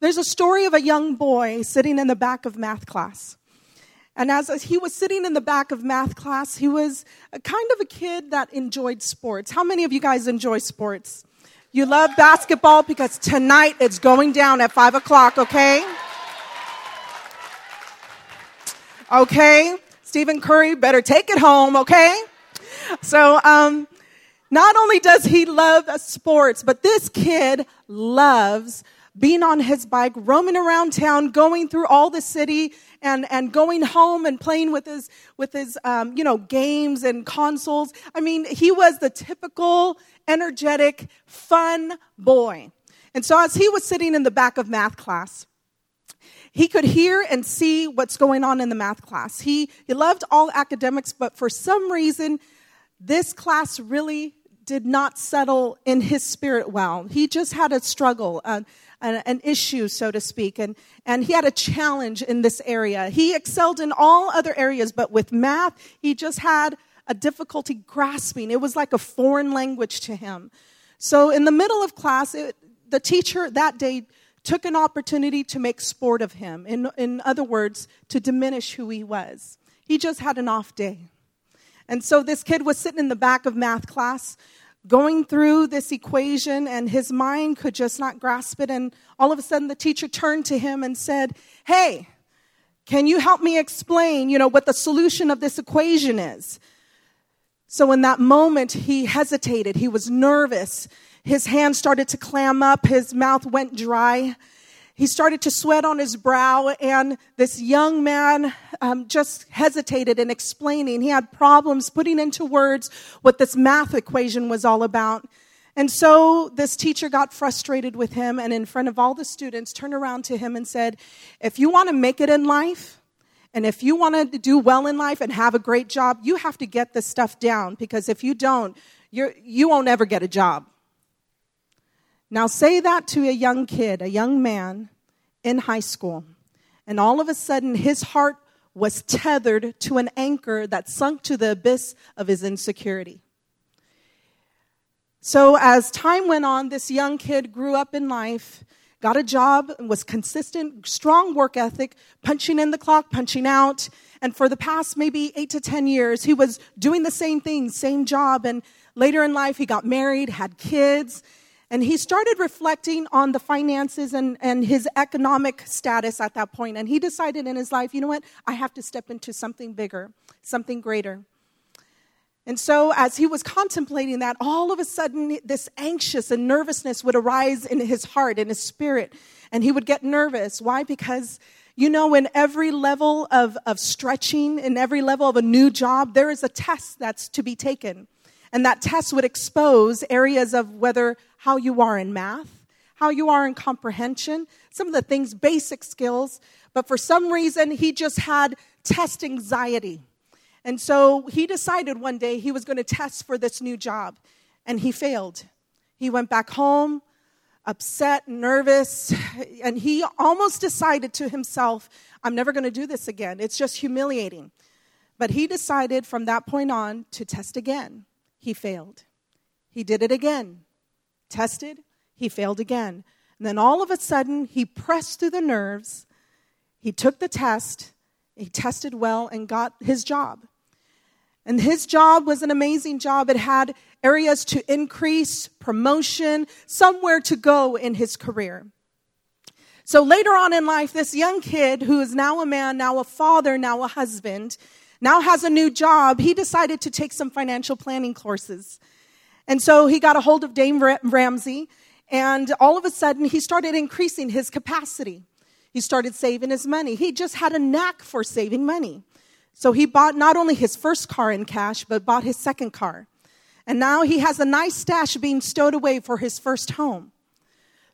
There's a story of a young boy sitting in the back of math class. And as he was sitting in the back of math class, he was a kind of a kid that enjoyed sports. How many of you guys enjoy sports? You love basketball because tonight it's going down at five o'clock, okay? Okay? Stephen Curry better take it home, okay? So, um, not only does he love sports, but this kid loves being on his bike, roaming around town, going through all the city, and, and going home and playing with his, with his um, you know, games and consoles. I mean, he was the typical, energetic, fun boy. And so as he was sitting in the back of math class, he could hear and see what's going on in the math class. He, he loved all academics, but for some reason, this class really did not settle in his spirit well. He just had a struggle, uh, an, an issue, so to speak, and, and he had a challenge in this area. He excelled in all other areas, but with math, he just had a difficulty grasping. It was like a foreign language to him. So, in the middle of class, it, the teacher that day took an opportunity to make sport of him. In, in other words, to diminish who he was. He just had an off day. And so this kid was sitting in the back of math class going through this equation and his mind could just not grasp it. And all of a sudden the teacher turned to him and said, Hey, can you help me explain, you know, what the solution of this equation is? So in that moment, he hesitated. He was nervous. His hands started to clam up. His mouth went dry. He started to sweat on his brow, and this young man um, just hesitated in explaining. He had problems putting into words what this math equation was all about. And so this teacher got frustrated with him, and in front of all the students, turned around to him and said, If you want to make it in life, and if you want to do well in life and have a great job, you have to get this stuff down because if you don't, you won't ever get a job. Now, say that to a young kid, a young man in high school, and all of a sudden his heart was tethered to an anchor that sunk to the abyss of his insecurity. So, as time went on, this young kid grew up in life, got a job, and was consistent, strong work ethic, punching in the clock, punching out. And for the past maybe eight to 10 years, he was doing the same thing, same job. And later in life, he got married, had kids, and he started reflecting on the finances and, and his economic status at that point. And he decided in his life, you know what? I have to step into something bigger, something greater. And so, as he was contemplating that, all of a sudden, this anxious and nervousness would arise in his heart, in his spirit. And he would get nervous. Why? Because, you know, in every level of, of stretching, in every level of a new job, there is a test that's to be taken. And that test would expose areas of whether how you are in math, how you are in comprehension, some of the things, basic skills. But for some reason, he just had test anxiety. And so he decided one day he was going to test for this new job, and he failed. He went back home, upset, nervous, and he almost decided to himself, I'm never going to do this again. It's just humiliating. But he decided from that point on to test again. He failed. He did it again. Tested, he failed again. And then all of a sudden, he pressed through the nerves. He took the test, he tested well, and got his job. And his job was an amazing job. It had areas to increase, promotion, somewhere to go in his career. So later on in life, this young kid who is now a man, now a father, now a husband, now has a new job, he decided to take some financial planning courses. And so he got a hold of Dave Ramsey, and all of a sudden he started increasing his capacity. He started saving his money. He just had a knack for saving money. So he bought not only his first car in cash, but bought his second car. And now he has a nice stash being stowed away for his first home.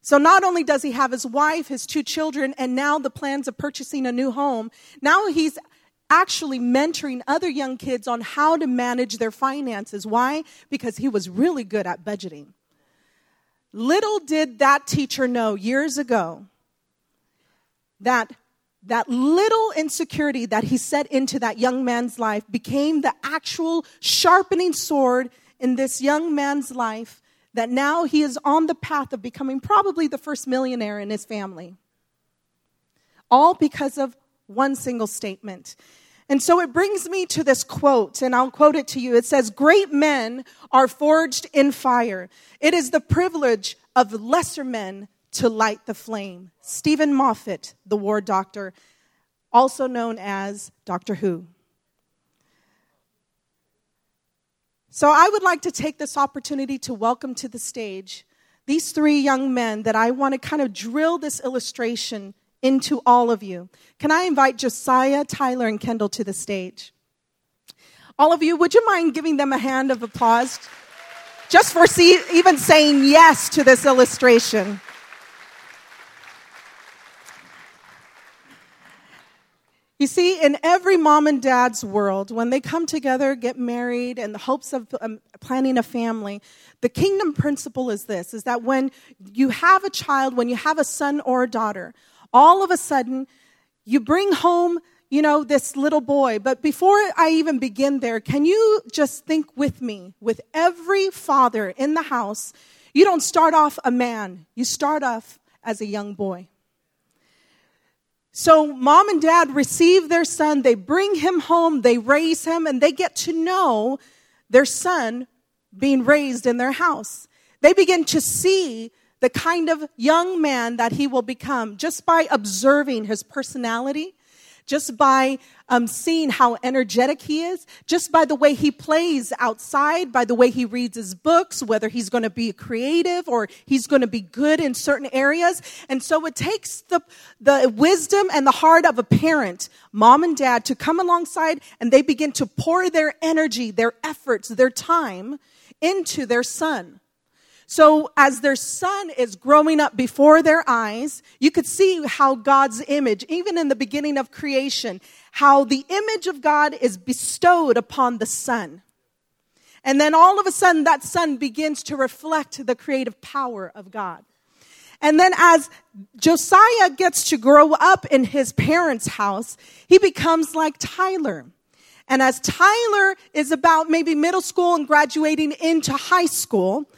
So not only does he have his wife, his two children, and now the plans of purchasing a new home, now he's actually mentoring other young kids on how to manage their finances. Why? Because he was really good at budgeting. Little did that teacher know years ago that that little insecurity that he set into that young man's life became the actual sharpening sword in this young man's life that now he is on the path of becoming probably the first millionaire in his family. all because of one single statement. And so it brings me to this quote, and I'll quote it to you. It says, Great men are forged in fire. It is the privilege of lesser men to light the flame. Steven Moffat, the war doctor, also known as Doctor Who. So I would like to take this opportunity to welcome to the stage these three young men that I want to kind of drill this illustration into all of you. Can I invite Josiah, Tyler, and Kendall to the stage? All of you, would you mind giving them a hand of applause? Just for see, even saying yes to this illustration. You see, in every mom and dad's world, when they come together, get married, in the hopes of um, planning a family, the kingdom principle is this, is that when you have a child, when you have a son or a daughter, all of a sudden, you bring home, you know, this little boy. But before I even begin there, can you just think with me, with every father in the house, you don't start off a man, you start off as a young boy. So, mom and dad receive their son, they bring him home, they raise him, and they get to know their son being raised in their house. They begin to see the kind of young man that he will become just by observing his personality, just by um, seeing how energetic he is, just by the way he plays outside, by the way he reads his books, whether he's going to be creative or he's going to be good in certain areas. And so it takes the, the wisdom and the heart of a parent, mom and dad, to come alongside and they begin to pour their energy, their efforts, their time into their son. So, as their son is growing up before their eyes, you could see how God's image, even in the beginning of creation, how the image of God is bestowed upon the son. And then all of a sudden, that son begins to reflect the creative power of God. And then as Josiah gets to grow up in his parents' house, he becomes like Tyler. And as Tyler is about maybe middle school and graduating into high school,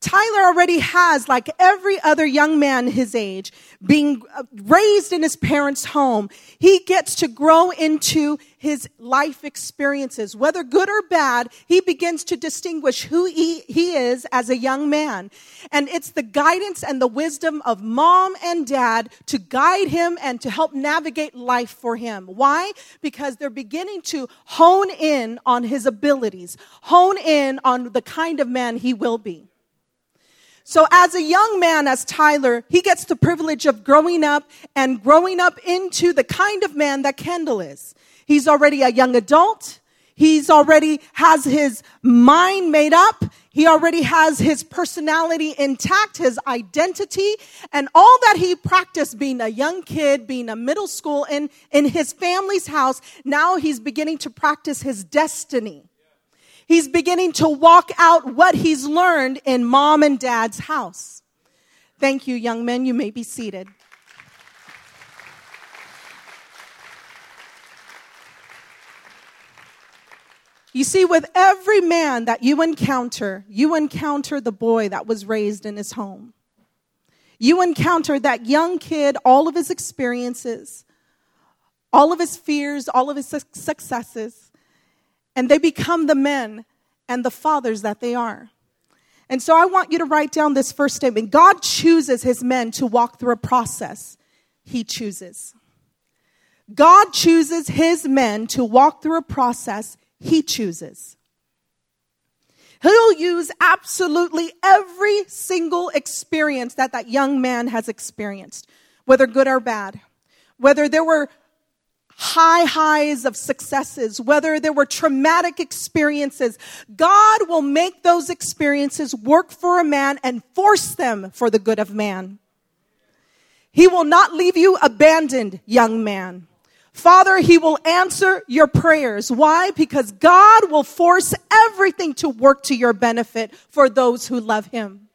Tyler already has, like every other young man his age, being uh, raised in his parents' home. He gets to grow into his life experiences. Whether good or bad, he begins to distinguish who he, he is as a young man. And it's the guidance and the wisdom of mom and dad to guide him and to help navigate life for him. Why? Because they're beginning to hone in on his abilities, hone in on the kind of man he will be. So as a young man, as Tyler, he gets the privilege of growing up and growing up into the kind of man that Kendall is. He's already a young adult. He's already has his mind made up. He already has his personality intact, his identity, and all that he practiced being a young kid, being a middle school in, in his family's house. Now he's beginning to practice his destiny. He's beginning to walk out what he's learned in mom and dad's house. Thank you, young men. You may be seated. You see, with every man that you encounter, you encounter the boy that was raised in his home. You encounter that young kid, all of his experiences, all of his fears, all of his successes and they become the men and the fathers that they are. And so I want you to write down this first statement God chooses his men to walk through a process, he chooses. God chooses his men to walk through a process he chooses. He'll use absolutely every single experience that that young man has experienced, whether good or bad. Whether there were high highs of successes, whether there were traumatic experiences, God will make those experiences work for a man and force them for the good of man. He will not leave you abandoned, young man. Father, He will answer your prayers. Why? Because God will force everything to work to your benefit for those who love Him.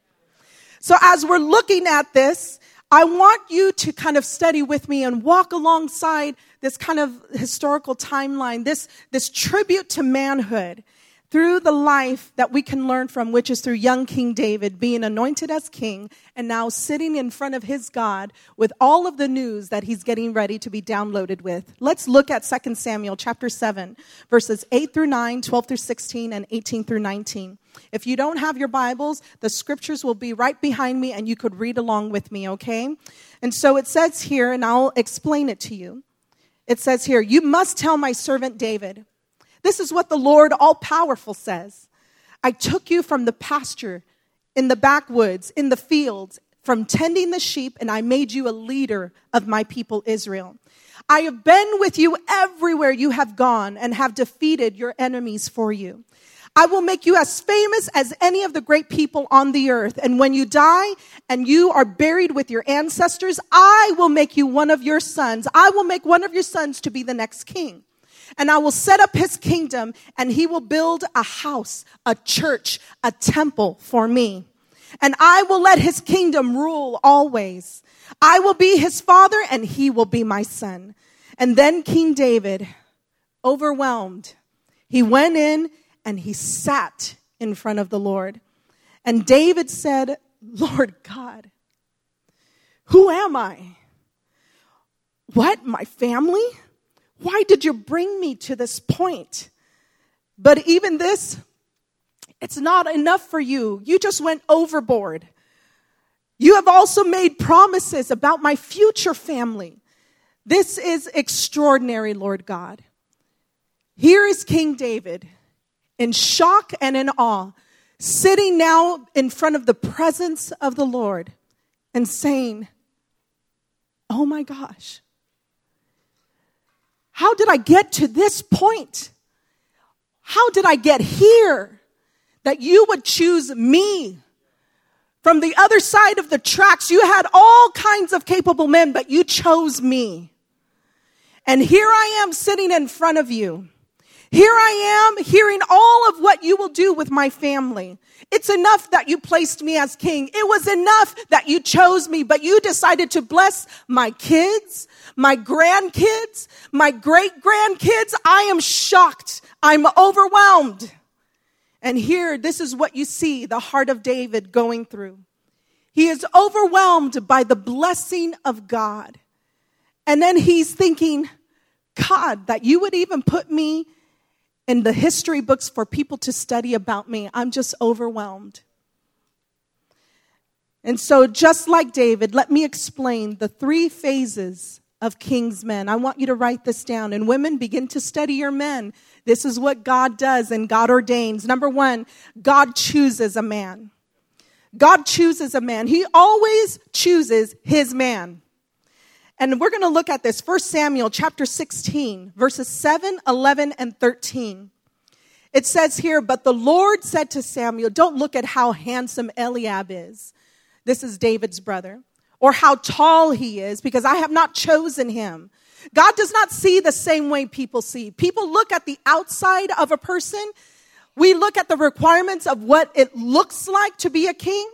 So as we're looking at this, I want you to kind of study with me and walk alongside this kind of historical timeline, this, this tribute to manhood. Through the life that we can learn from, which is through young King David being anointed as king and now sitting in front of his God with all of the news that he's getting ready to be downloaded with. Let's look at 2 Samuel chapter 7, verses 8 through 9, 12 through 16, and 18 through 19. If you don't have your Bibles, the scriptures will be right behind me and you could read along with me, okay? And so it says here, and I'll explain it to you. It says here, You must tell my servant David, this is what the Lord all powerful says. I took you from the pasture, in the backwoods, in the fields, from tending the sheep, and I made you a leader of my people Israel. I have been with you everywhere you have gone and have defeated your enemies for you. I will make you as famous as any of the great people on the earth. And when you die and you are buried with your ancestors, I will make you one of your sons. I will make one of your sons to be the next king and I will set up his kingdom, and he will build a house, a church, a temple for me. And I will let his kingdom rule always. I will be his father, and he will be my son. And then King David, overwhelmed, he went in and he sat in front of the Lord. And David said, Lord God, who am I? What? My family? Why did you bring me to this point? But even this, it's not enough for you. You just went overboard. You have also made promises about my future family. This is extraordinary, Lord God. Here is King David in shock and in awe, sitting now in front of the presence of the Lord and saying, Oh my gosh, how did I get to this point? How did I get here that you would choose me? From the other side of the tracks, you had all kinds of capable men, but you chose me. And here I am sitting in front of you. Here I am hearing all of what you will do with my family. It's enough that you placed me as king. It was enough that you chose me, but you decided to bless my kids, my grandkids, my great grandkids. I am shocked. I'm overwhelmed. And here, this is what you see the heart of David going through. He is overwhelmed by the blessing of God. And then he's thinking, God, that you would even put me in the history books for people to study about me. I'm just overwhelmed. And so, just like David, let me explain the three phases of king's men. I want you to write this down. And women, begin to study your men. This is what God does and God ordains. Number one, God chooses a man. God chooses a man. He always chooses his man. And we're going to look at this. 1 Samuel chapter 16, verses 7, 11, and 13. It says here, But the Lord said to Samuel, Don't look at how handsome Eliab is. This is David's brother. Or how tall he is, because I have not chosen him. God does not see the same way people see. People look at the outside of a person. We look at the requirements of what it looks like to be a king.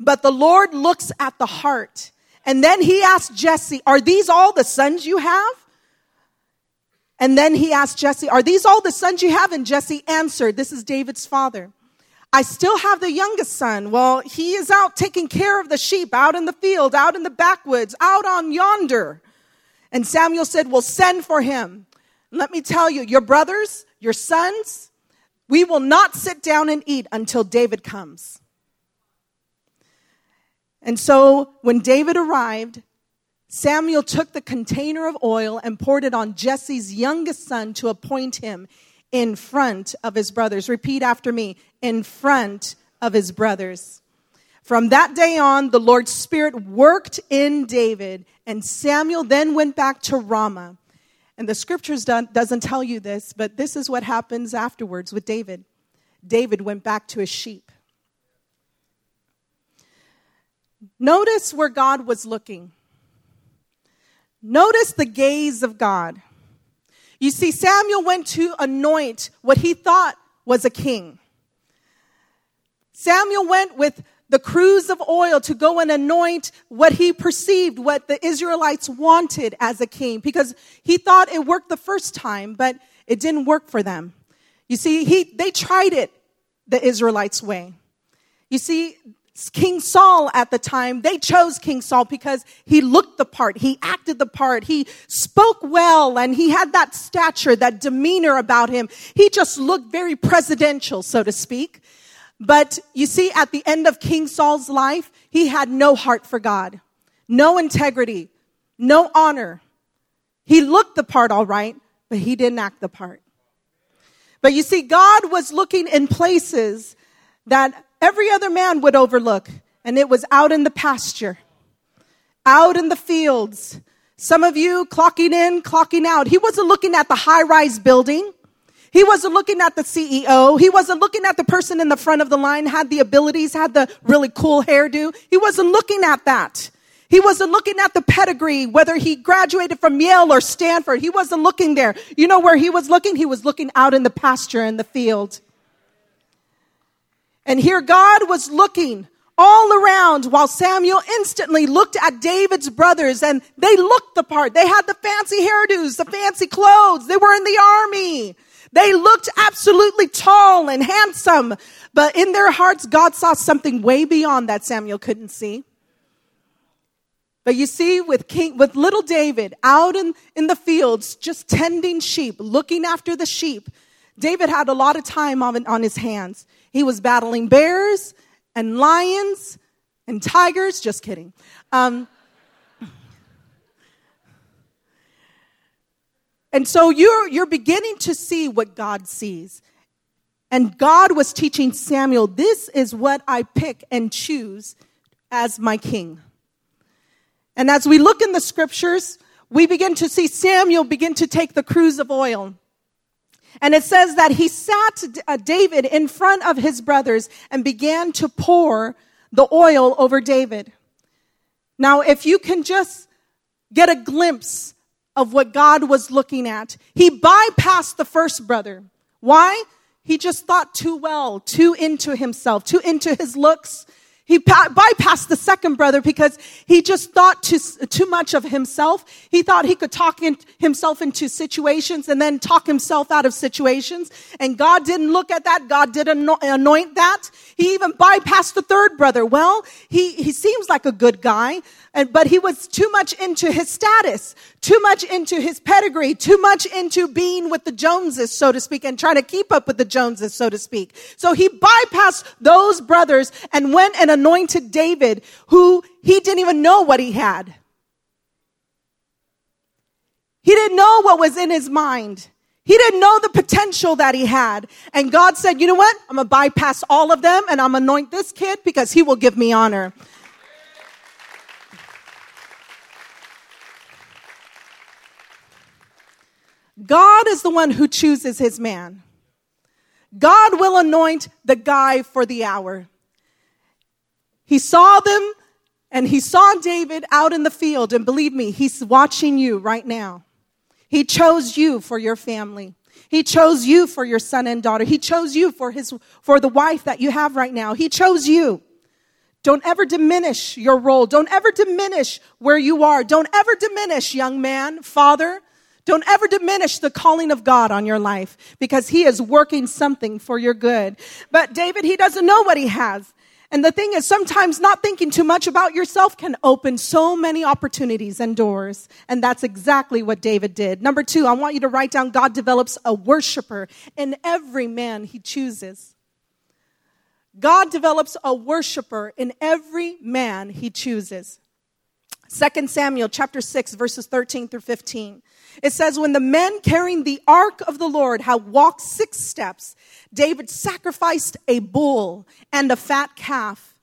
But the Lord looks at the heart. And then he asked Jesse, Are these all the sons you have? And then he asked Jesse, Are these all the sons you have? And Jesse answered, This is David's father. I still have the youngest son. Well, he is out taking care of the sheep, out in the field, out in the backwoods, out on yonder. And Samuel said, Well, send for him. Let me tell you, your brothers, your sons, we will not sit down and eat until David comes. And so when David arrived, Samuel took the container of oil and poured it on Jesse's youngest son to appoint him in front of his brothers. Repeat after me in front of his brothers. From that day on, the Lord's Spirit worked in David, and Samuel then went back to Ramah. And the scriptures doesn't tell you this, but this is what happens afterwards with David. David went back to his sheep. Notice where God was looking. Notice the gaze of God. You see, Samuel went to anoint what he thought was a king. Samuel went with the cruse of oil to go and anoint what he perceived, what the Israelites wanted as a king, because he thought it worked the first time, but it didn't work for them. You see, he, they tried it the Israelites' way. You see, King Saul at the time, they chose King Saul because he looked the part, he acted the part, he spoke well, and he had that stature, that demeanor about him. He just looked very presidential, so to speak. But you see, at the end of King Saul's life, he had no heart for God, no integrity, no honor. He looked the part all right, but he didn't act the part. But you see, God was looking in places that every other man would overlook, and it was out in the pasture, out in the fields. Some of you clocking in, clocking out. He wasn't looking at the high rise building. He wasn't looking at the CEO. He wasn't looking at the person in the front of the line, had the abilities, had the really cool hairdo. He wasn't looking at that. He wasn't looking at the pedigree, whether he graduated from Yale or Stanford. He wasn't looking there. You know where he was looking? He was looking out in the pasture in the field. And here God was looking all around while Samuel instantly looked at David's brothers and they looked the part. They had the fancy hairdos, the fancy clothes. They were in the army. They looked absolutely tall and handsome, but in their hearts, God saw something way beyond that Samuel couldn't see. But you see, with King, with little David out in, in the fields, just tending sheep, looking after the sheep, David had a lot of time on, on his hands. He was battling bears and lions and tigers. Just kidding. Um, and so you're, you're beginning to see what God sees. And God was teaching Samuel, this is what I pick and choose as my king. And as we look in the scriptures, we begin to see Samuel begin to take the cruse of oil. And it says that he sat uh, David in front of his brothers and began to pour the oil over David. Now, if you can just get a glimpse of what God was looking at, he bypassed the first brother. Why? He just thought too well, too into himself, too into his looks, he pa- bypassed the second brother because he just thought too, too much of himself. He thought he could talk in, himself into situations and then talk himself out of situations. And God didn't look at that. God didn't anoint that. He even bypassed the third brother. Well, he, he seems like a good guy, and, but he was too much into his status, too much into his pedigree, too much into being with the Joneses, so to speak, and trying to keep up with the Joneses, so to speak. So he bypassed those brothers and went and anointed David, who he didn't even know what he had. He didn't know what was in his mind. He didn't know the potential that he had. And God said, you know what? I'm going to bypass all of them and I'm going to anoint this kid because he will give me honor. God is the one who chooses his man. God will anoint the guy for the hour. He saw them and he saw David out in the field. And believe me, he's watching you right now. He chose you for your family. He chose you for your son and daughter. He chose you for his, for the wife that you have right now. He chose you. Don't ever diminish your role. Don't ever diminish where you are. Don't ever diminish, young man, father, don't ever diminish the calling of God on your life because he is working something for your good. But David, he doesn't know what he has. And the thing is, sometimes not thinking too much about yourself can open so many opportunities and doors. And that's exactly what David did. Number two, I want you to write down God develops a worshiper in every man he chooses. God develops a worshiper in every man he chooses. 2 Samuel chapter 6 verses 13 through 15. It says, when the men carrying the ark of the Lord had walked six steps, David sacrificed a bull and a fat calf.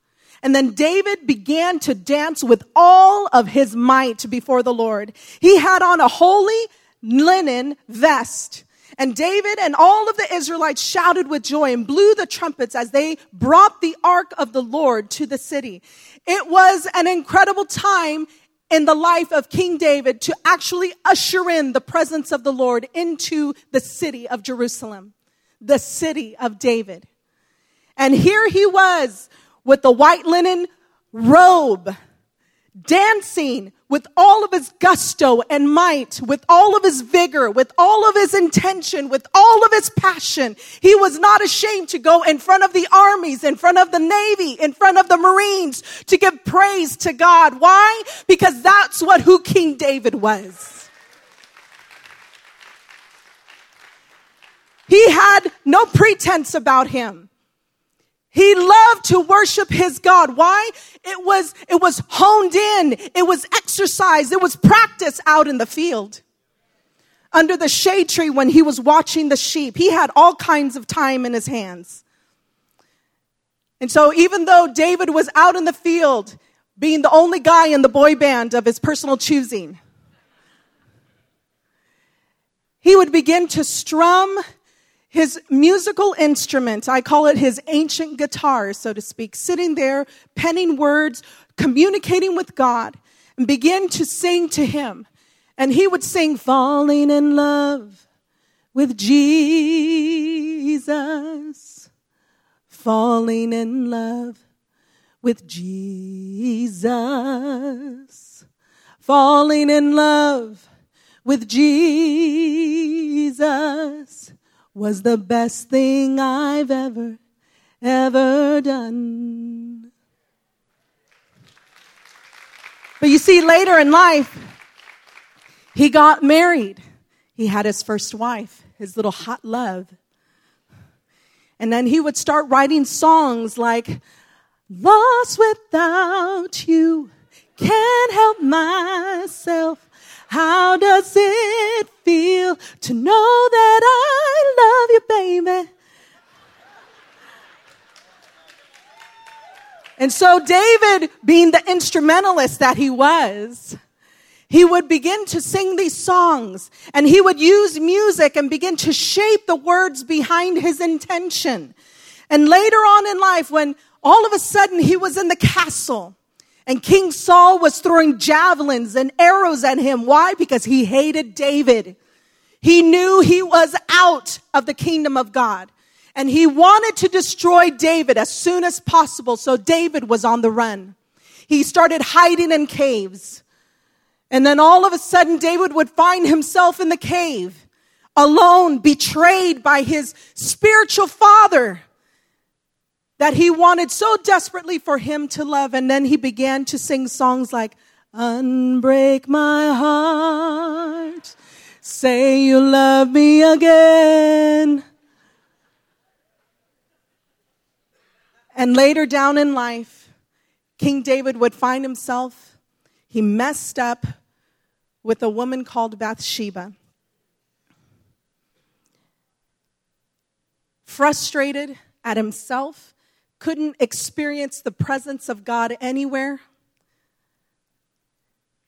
And then David began to dance with all of his might before the Lord. He had on a holy linen vest. And David and all of the Israelites shouted with joy and blew the trumpets as they brought the ark of the Lord to the city. It was an incredible time in the life of King David to actually usher in the presence of the Lord into the city of Jerusalem, the city of David. And here he was with the white linen robe, dancing with all of his gusto and might, with all of his vigor, with all of his intention, with all of his passion. He was not ashamed to go in front of the armies, in front of the Navy, in front of the Marines to give praise to God. Why? Because that's what who King David was. He had no pretense about him. He loved to worship his God. Why? It was, it was honed in. It was exercised. It was practice out in the field. Under the shade tree when he was watching the sheep, he had all kinds of time in his hands. And so even though David was out in the field, being the only guy in the boy band of his personal choosing, he would begin to strum his musical instrument, I call it his ancient guitar, so to speak, sitting there, penning words, communicating with God, and begin to sing to him. And he would sing, Falling in Love with Jesus. Falling in love with Jesus. Falling in love with Jesus was the best thing I've ever, ever done. But you see, later in life, he got married. He had his first wife, his little hot love. And then he would start writing songs like, Lost without you, can't help myself. How does it feel to know that I love you, baby? And so, David, being the instrumentalist that he was, he would begin to sing these songs and he would use music and begin to shape the words behind his intention. And later on in life, when all of a sudden he was in the castle and King Saul was throwing javelins and arrows at him. Why? Because he hated David. He knew he was out of the kingdom of God. And he wanted to destroy David as soon as possible. So David was on the run. He started hiding in caves. And then all of a sudden, David would find himself in the cave, alone, betrayed by his spiritual father that he wanted so desperately for him to love. And then he began to sing songs like, Unbreak my heart, say you love me again. And later down in life, King David would find himself, he messed up with a woman called Bathsheba. Frustrated at himself, couldn't experience the presence of God anywhere.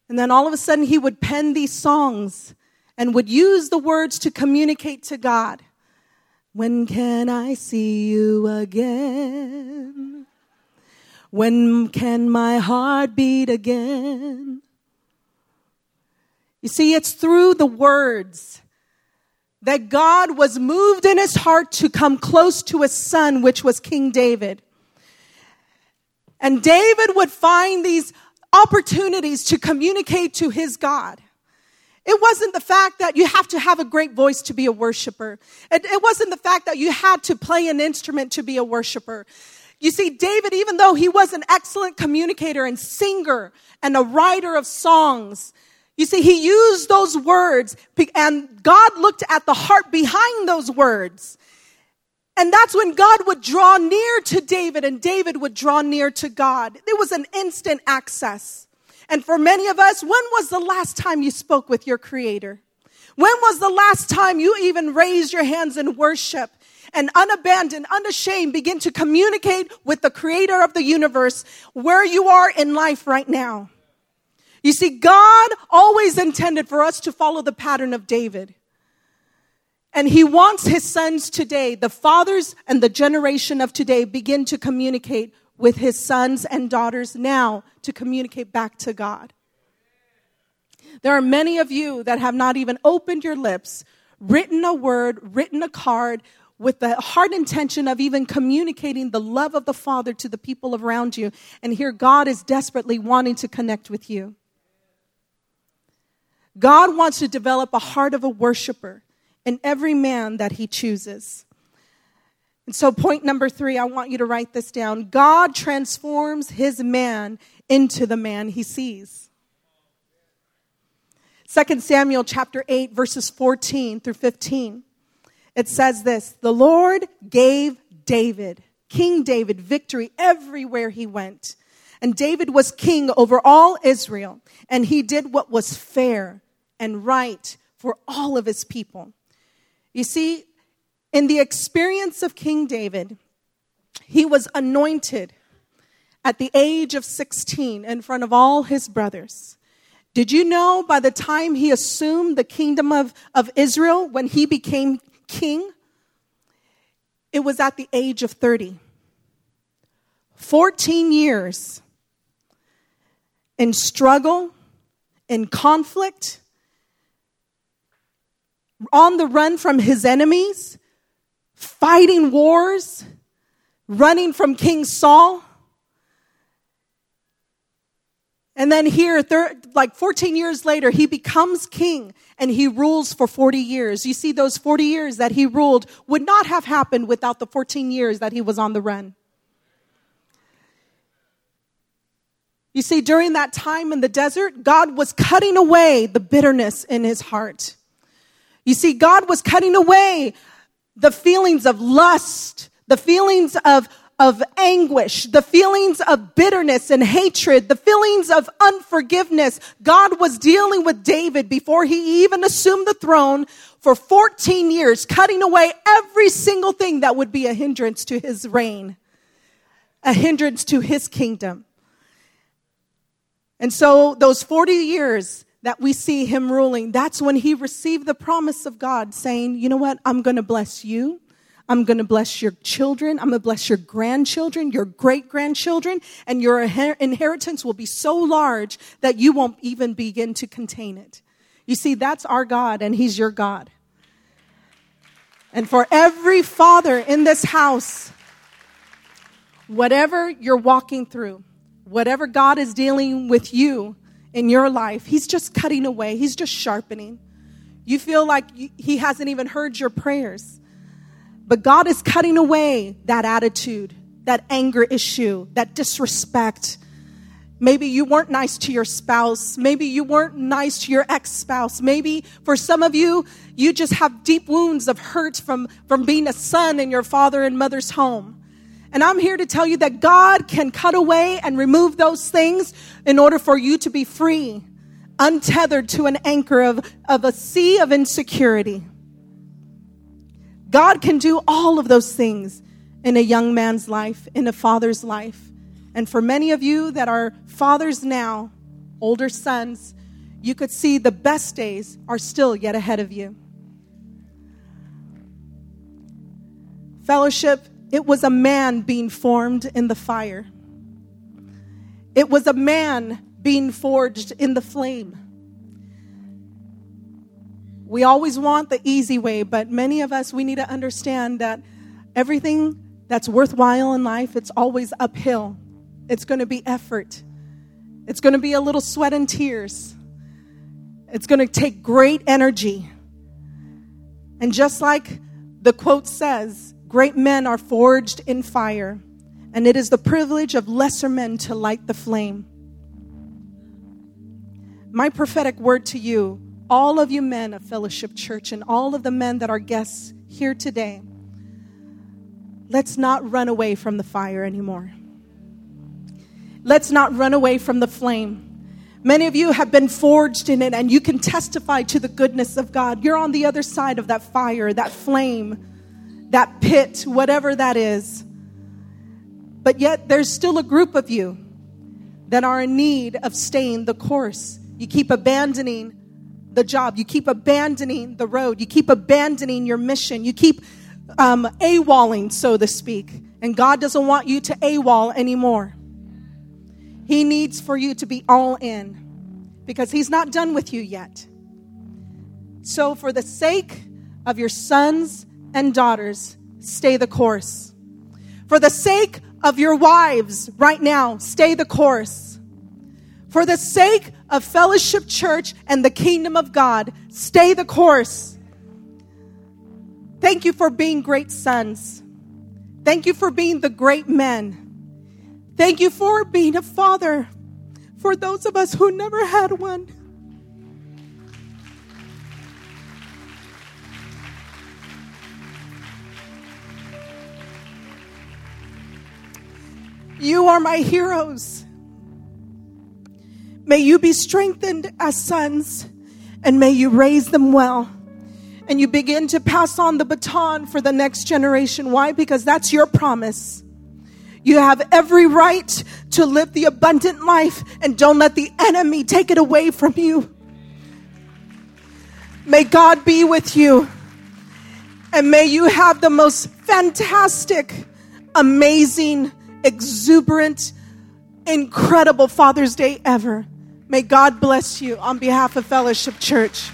And then all of a sudden, he would pen these songs and would use the words to communicate to God. When can I see you again? When can my heart beat again? You see, it's through the words that God was moved in his heart to come close to his son, which was King David. And David would find these opportunities to communicate to his God. It wasn't the fact that you have to have a great voice to be a worshiper. It, it, wasn't the fact that you had to play an instrument to be a worshiper. You see, David, even though he was an excellent communicator and singer and a writer of songs, you see, he used those words and God looked at the heart behind those words. And that's when God would draw near to David and David would draw near to God. There was an instant access. And for many of us, when was the last time you spoke with your creator? When was the last time you even raised your hands in worship and unabandoned, unashamed begin to communicate with the creator of the universe where you are in life right now? You see, God always intended for us to follow the pattern of David. And he wants his sons today, the fathers and the generation of today, begin to communicate with his sons and daughters now to communicate back to God. There are many of you that have not even opened your lips, written a word, written a card, with the hard intention of even communicating the love of the Father to the people around you. And here God is desperately wanting to connect with you. God wants to develop a heart of a worshiper in every man that he chooses. And so, point number three, I want you to write this down. God transforms his man into the man he sees. 2 Samuel chapter 8, verses 14 through 15. It says this The Lord gave David, King David, victory everywhere he went. And David was king over all Israel, and he did what was fair and right for all of his people. You see, in the experience of King David, he was anointed at the age of 16 in front of all his brothers. Did you know by the time he assumed the kingdom of, of Israel, when he became king, it was at the age of 30? 14 years in struggle, in conflict, on the run from his enemies, fighting wars, running from King Saul. And then here, thir- like 14 years later, he becomes king and he rules for 40 years. You see, those 40 years that he ruled would not have happened without the 14 years that he was on the run. You see, during that time in the desert, God was cutting away the bitterness in his heart. You see, God was cutting away the feelings of lust, the feelings of, of anguish, the feelings of bitterness and hatred, the feelings of unforgiveness. God was dealing with David before he even assumed the throne for 14 years, cutting away every single thing that would be a hindrance to his reign, a hindrance to his kingdom. And so those 40 years, that we see him ruling, that's when he received the promise of God saying, you know what? I'm going to bless you. I'm going to bless your children. I'm going to bless your grandchildren, your great grandchildren, and your inheritance will be so large that you won't even begin to contain it. You see, that's our God, and He's your God. And for every father in this house, whatever you're walking through, whatever God is dealing with you, in your life, He's just cutting away, He's just sharpening. You feel like He hasn't even heard your prayers. But God is cutting away that attitude, that anger issue, that disrespect. Maybe you weren't nice to your spouse. Maybe you weren't nice to your ex spouse. Maybe for some of you, you just have deep wounds of hurt from, from being a son in your father and mother's home. And I'm here to tell you that God can cut away and remove those things in order for you to be free, untethered to an anchor of, of a sea of insecurity. God can do all of those things in a young man's life, in a father's life. And for many of you that are fathers now, older sons, you could see the best days are still yet ahead of you. Fellowship it was a man being formed in the fire. It was a man being forged in the flame. We always want the easy way, but many of us, we need to understand that everything that's worthwhile in life, it's always uphill. It's going to be effort. It's going to be a little sweat and tears. It's going to take great energy. And just like the quote says, Great men are forged in fire, and it is the privilege of lesser men to light the flame. My prophetic word to you, all of you men of Fellowship Church, and all of the men that are guests here today, let's not run away from the fire anymore. Let's not run away from the flame. Many of you have been forged in it, and you can testify to the goodness of God. You're on the other side of that fire, that flame that pit, whatever that is. But yet, there's still a group of you that are in need of staying the course. You keep abandoning the job, you keep abandoning the road, you keep abandoning your mission, you keep um, AWOLing, so to speak. And God doesn't want you to AWOL anymore. He needs for you to be all in because He's not done with you yet. So, for the sake of your sons and daughters stay the course. For the sake of your wives right now, stay the course. For the sake of Fellowship Church and the kingdom of God, stay the course. Thank you for being great sons. Thank you for being the great men. Thank you for being a father for those of us who never had one. You are my heroes. May you be strengthened as sons and may you raise them well. And you begin to pass on the baton for the next generation. Why? Because that's your promise. You have every right to live the abundant life and don't let the enemy take it away from you. May God be with you. And may you have the most fantastic, amazing, exuberant, incredible Father's Day ever. May God bless you on behalf of Fellowship Church.